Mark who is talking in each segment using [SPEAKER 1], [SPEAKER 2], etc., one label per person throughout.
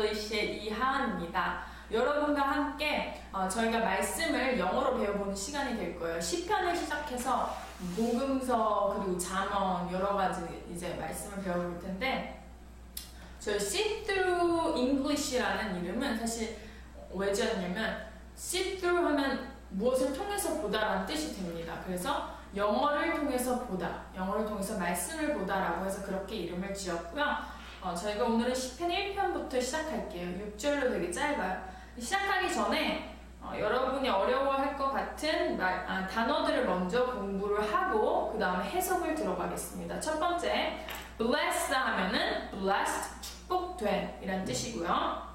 [SPEAKER 1] English의 이하은입니다. 여러분과 함께 어, 저희가 말씀을 영어로 배워보는 시간이 될 거예요. 시편을 시작해서 복음서 그리고 잠언 여러 가지 이제 말씀을 배워볼 텐데 저희 See Through English라는 이름은 사실 왜 지었냐면 See Through 하면 무엇을 통해서 보다라는 뜻이 됩니다. 그래서 영어를 통해서 보다, 영어를 통해서 말씀을 보다라고 해서 그렇게 이름을 지었고요. 어, 저희가 오늘은 10편 1편부터 시작할게요. 6절로 되게 짧아요. 시작하기 전에 어, 여러분이 어려워할 것 같은 말, 아, 단어들을 먼저 공부를 하고 그 다음에 해석을 들어가겠습니다. 첫 번째, blessed 하면은 blessed 축복된 이란 뜻이고요.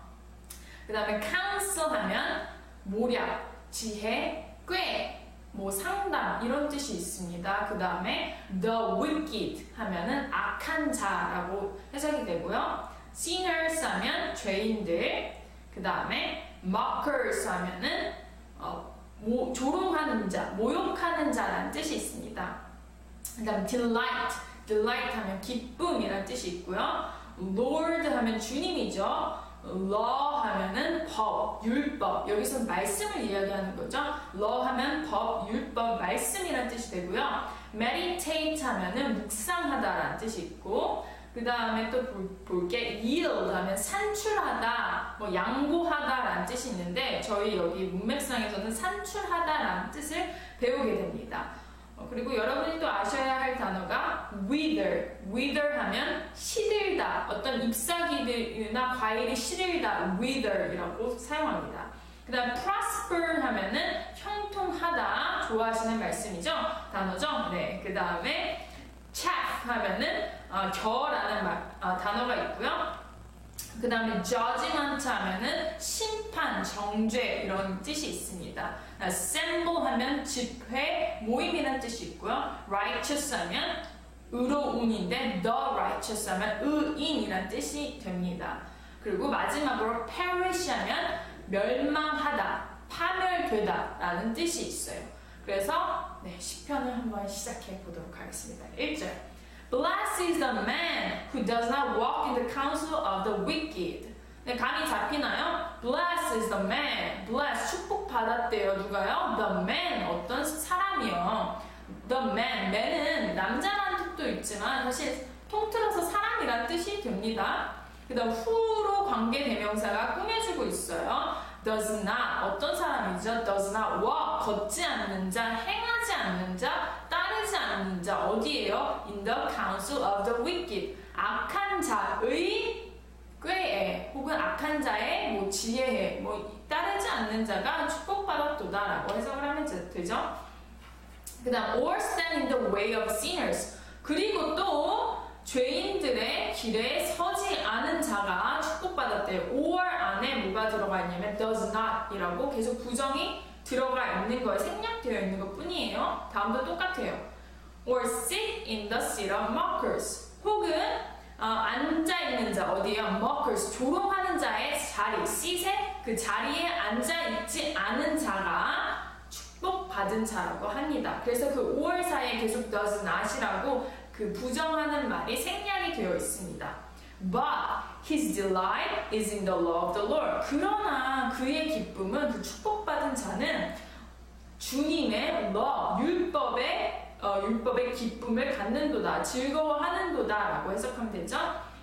[SPEAKER 1] 그 다음에 counsel 하면 모략, 지혜, 꽤, 뭐 상담 이런 뜻이 있습니다. 그 다음에 the wicked 하면은 악한 자라고 해석이 되고요. sinners 하면 죄인들. 그 다음에 mockers 하면은 어, 모, 조롱하는 자, 모욕하는 자라는 뜻이 있습니다. 그 다음 delight, delight 하면 기쁨이라는 뜻이 있고요. Lord 하면 주님이죠. Law 하면은 법, 율법. 여기서 말씀을 이야기하는 거죠. law 하면 법, 율법, 말씀이라는 뜻이 되고요. meditate 하면은 묵상하다라는 뜻이 있고, 그 다음에 또 볼게 yield 하면 산출하다, 뭐 양보하다라는 뜻이 있는데 저희 여기 문맥상에서는 산출하다라는 뜻을 배우게 됩니다. 어, 그리고 여러분이 또 아셔야 할 단어가 wither. wither 하면 시들다. 어떤 잎사귀들이나 과일이 시들다. wither이라고 사용합니다. 그 다음 prosper 하면은 형통하다. 좋아하시는 말씀이죠. 단어죠. 네. 그 다음에 chaff 하면은 어, 겨라는 말, 어, 단어가 있고요. 그 다음에 judgment 하면은 심판, 정죄 이런 뜻이 있습니다. assemble 하면 집회, 모임이라는 뜻이 있고요. righteous 하면 의로운인데 the righteous 하면 의인이라는 뜻이 됩니다. 그리고 마지막으로 perish 하면 멸망하다, 파멸되다 라는 뜻이 있어요. 그래서 네, 10편을 한번 시작해 보도록 하겠습니다. 1절 Blessed is the man who does not walk in the counsel of the wicked. 네, 감이 잡히나요? Blessed is the man. Blessed 축복받았대요. 누가요? The man 어떤 사람이요. The man. man은 남자라는 뜻도 있지만 사실 통틀어서 사람이란 뜻이 됩니다. 그 다음 후로 관계 대명사가 꾸며주고 있어요. does not 어떤 사람이죠? does not walk 걷지 않는 자, 행하지 않는 자, 따르지 않는 자 어디에요? in the counsel of the wicked 악한 자의 꾀에 혹은 악한 자의 뭐 지혜에 뭐 따르지 않는 자가 축복받았도다라고 해석을 하면 되죠. 그 다음 or stand in the way of sinners 그리고 또 죄인들의 길에 서지 않은 자가 축복받았대요. or 안에 뭐가 들어가 있냐면 does not 이라고 계속 부정이 들어가 있는 거예요. 생략되어 있는 것 뿐이에요. 다음도 똑같아요. Or sit in the seat of mockers 혹은 어, 앉아 있는 자 어디에요? mockers 조롱하는 자의 자리 seat에 그 자리에 앉아 있지 않은 자가 축복받은 자라고 합니다. 그래서 그 5월 사이에 계속 does not이라고 그 부정하는 말이 생략이 되어 있습니다. But his delight is in the law of the Lord. 그러나 그의 기쁨은 그 축복받은 자는 주님의 law, 율법의 어, 율법의 기쁨을 갖는도다, 즐거워하는도다라고 해석하면 되죠.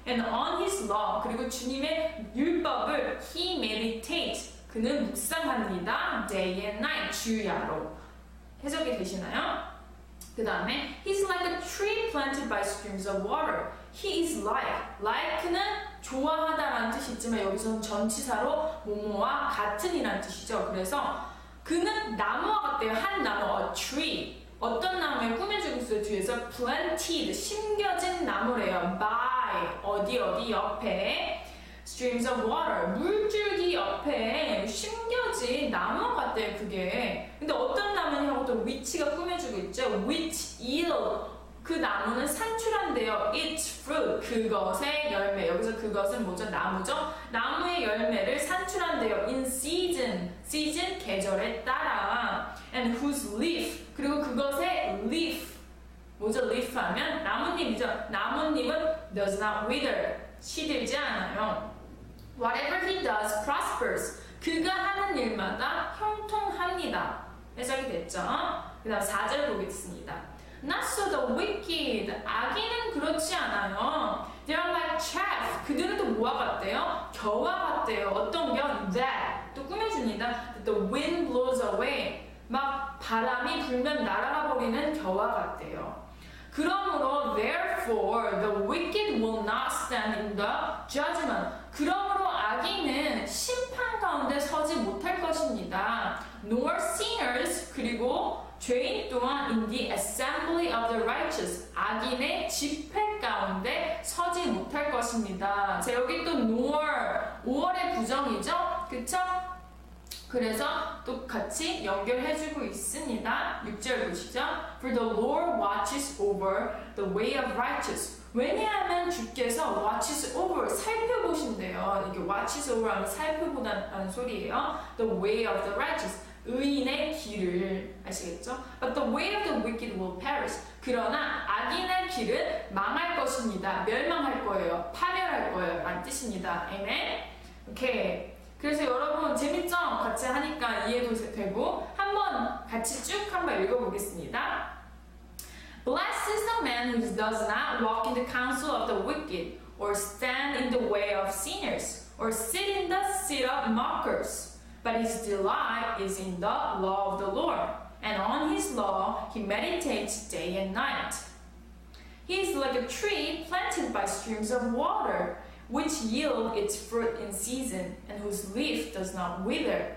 [SPEAKER 1] And on his law 그리고 주님의 율법을 he meditate 그는 묵상합니다. Day and night 주야로 해석이 되시나요? 그 다음에 He's like a tree planted by streams of water. He is like. like는 좋아하다라는 뜻이 있지만 여기서는 전치사로 뭐뭐와 같은이라는 뜻이죠. 그래서 그는 나무와 같대요. 한 나무, a tree. 어떤 나무에 꾸며주고 있어요. 뒤에서 planted, 심겨진 나무래요. by, 어디 어디 옆에 streams of water, 물줄기 옆에 심겨진 나무 같대요, 그게. 근데 어떤 나무냐고 또 위치가 꾸며주고 있죠. which yield. 그 나무는 산출한대요. its fruit. 그것의 열매. 여기서 그것은 뭐죠? 나무죠? 나무의 열매를 산출한대요. in season. season, 계절에 따라. and whose leaf. 그리고 그것의 leaf. 뭐죠? leaf 하면 나뭇잎이죠. 나뭇잎은 does not wither. 시들지 않아요. Whatever he does prospers. 그가 하는 일마다 형통합니다. 해석이 됐죠? 그 다음 4절 보겠습니다. Not so the wicked. 악인은 그렇지 않아요. They are like chaff. 그들은 또 뭐와 같대요? 겨와 같대요. 어떤 겨? That. 또 꾸며줍니다. The wind blows away. 막 바람이 불면 날아가 버리는 겨와 같대요. 그러므로 therefore the wicked will not stand in the judgment. 그러므로 악인은 심판 가운데 서지 못할 것입니다. nor sinners 그리고 죄인 또한 in the assembly of the righteous 악인의 집회 가운데 서지 못할 것입니다. 자 여기 또 nor 5월의 부정이죠, 그쵸? 그래서 또 같이 연결해주고 있습니다. 6절 보시죠. For the Lord watches over the way of righteous. 왜냐하면 주께서 watches over 살펴보신대요. 이게 watches over 하면 살펴보다는 소리예요. The way of the righteous. 의인의 길을 아시겠죠? But the way of the wicked will perish. 그러나 악인의 길은 망할 것입니다. 멸망할 거예요. 파멸할 거예요. 라는 뜻입니다. 아멘. 같이 하니까 이해도 되고 한번 같이 쭉 한번 읽어보겠습니다. Blessed is the man who does not walk in the counsel of the wicked, or stand in the way of sinners, or sit in the seat of mockers. But his delight is in the law of the Lord, and on his law he meditates day and night. He is like a tree planted by streams of water, which yield its fruit in season, and whose leaf does not wither.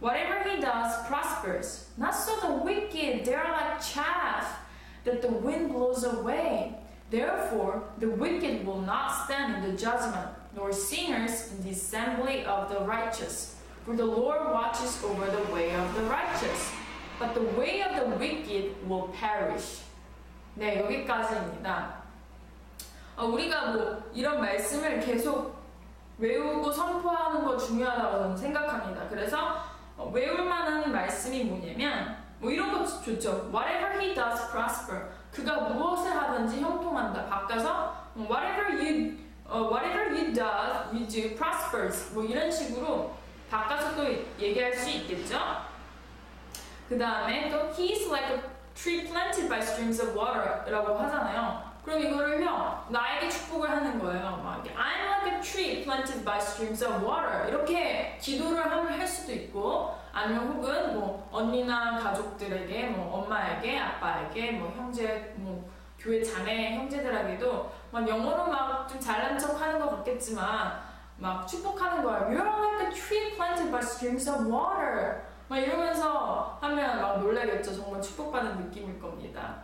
[SPEAKER 1] Whatever he does prospers. Not so the wicked, they are like chaff that the wind blows away. Therefore, the wicked will not stand in the judgment, nor sinners in the assembly of the righteous. For the Lord watches over the way of the righteous, but the way of the wicked will perish. 네, 여기까지입니다. 어, 우리가 뭐 이런 말씀을 계속 외우고 선포하는 거 중요하다고 저는 생각합니다. 그래서 어, 외울 만한 말씀이 뭐냐면 뭐 이런 거 좋죠. Whatever he does prosper. 그가 무엇을 하든지 형통한다. 바꿔서 whatever you uh, whatever you does you do prospers. 뭐 이런 식으로 바꿔서 또 얘기할 수 있겠죠. 그 다음에 또 he's like a tree planted by streams of water라고 하잖아요. 그럼 이거를요 나에게 축복을 하는 거예요. 막 I'm like a tree planted by streams of water 이렇게 기도를 할 수도 있고 아니면 혹은 뭐 언니나 가족들에게 뭐 엄마에게 아빠에게 뭐 형제 뭐 교회 자매 형제들에게도 막 영어로 막 좀 잘난 척 하는 것 같겠지만 막 축복하는 거야. You're like a tree planted by streams of water. 막 이러면서 하면 막 놀라겠죠. 정말 축복받는 느낌일 겁니다.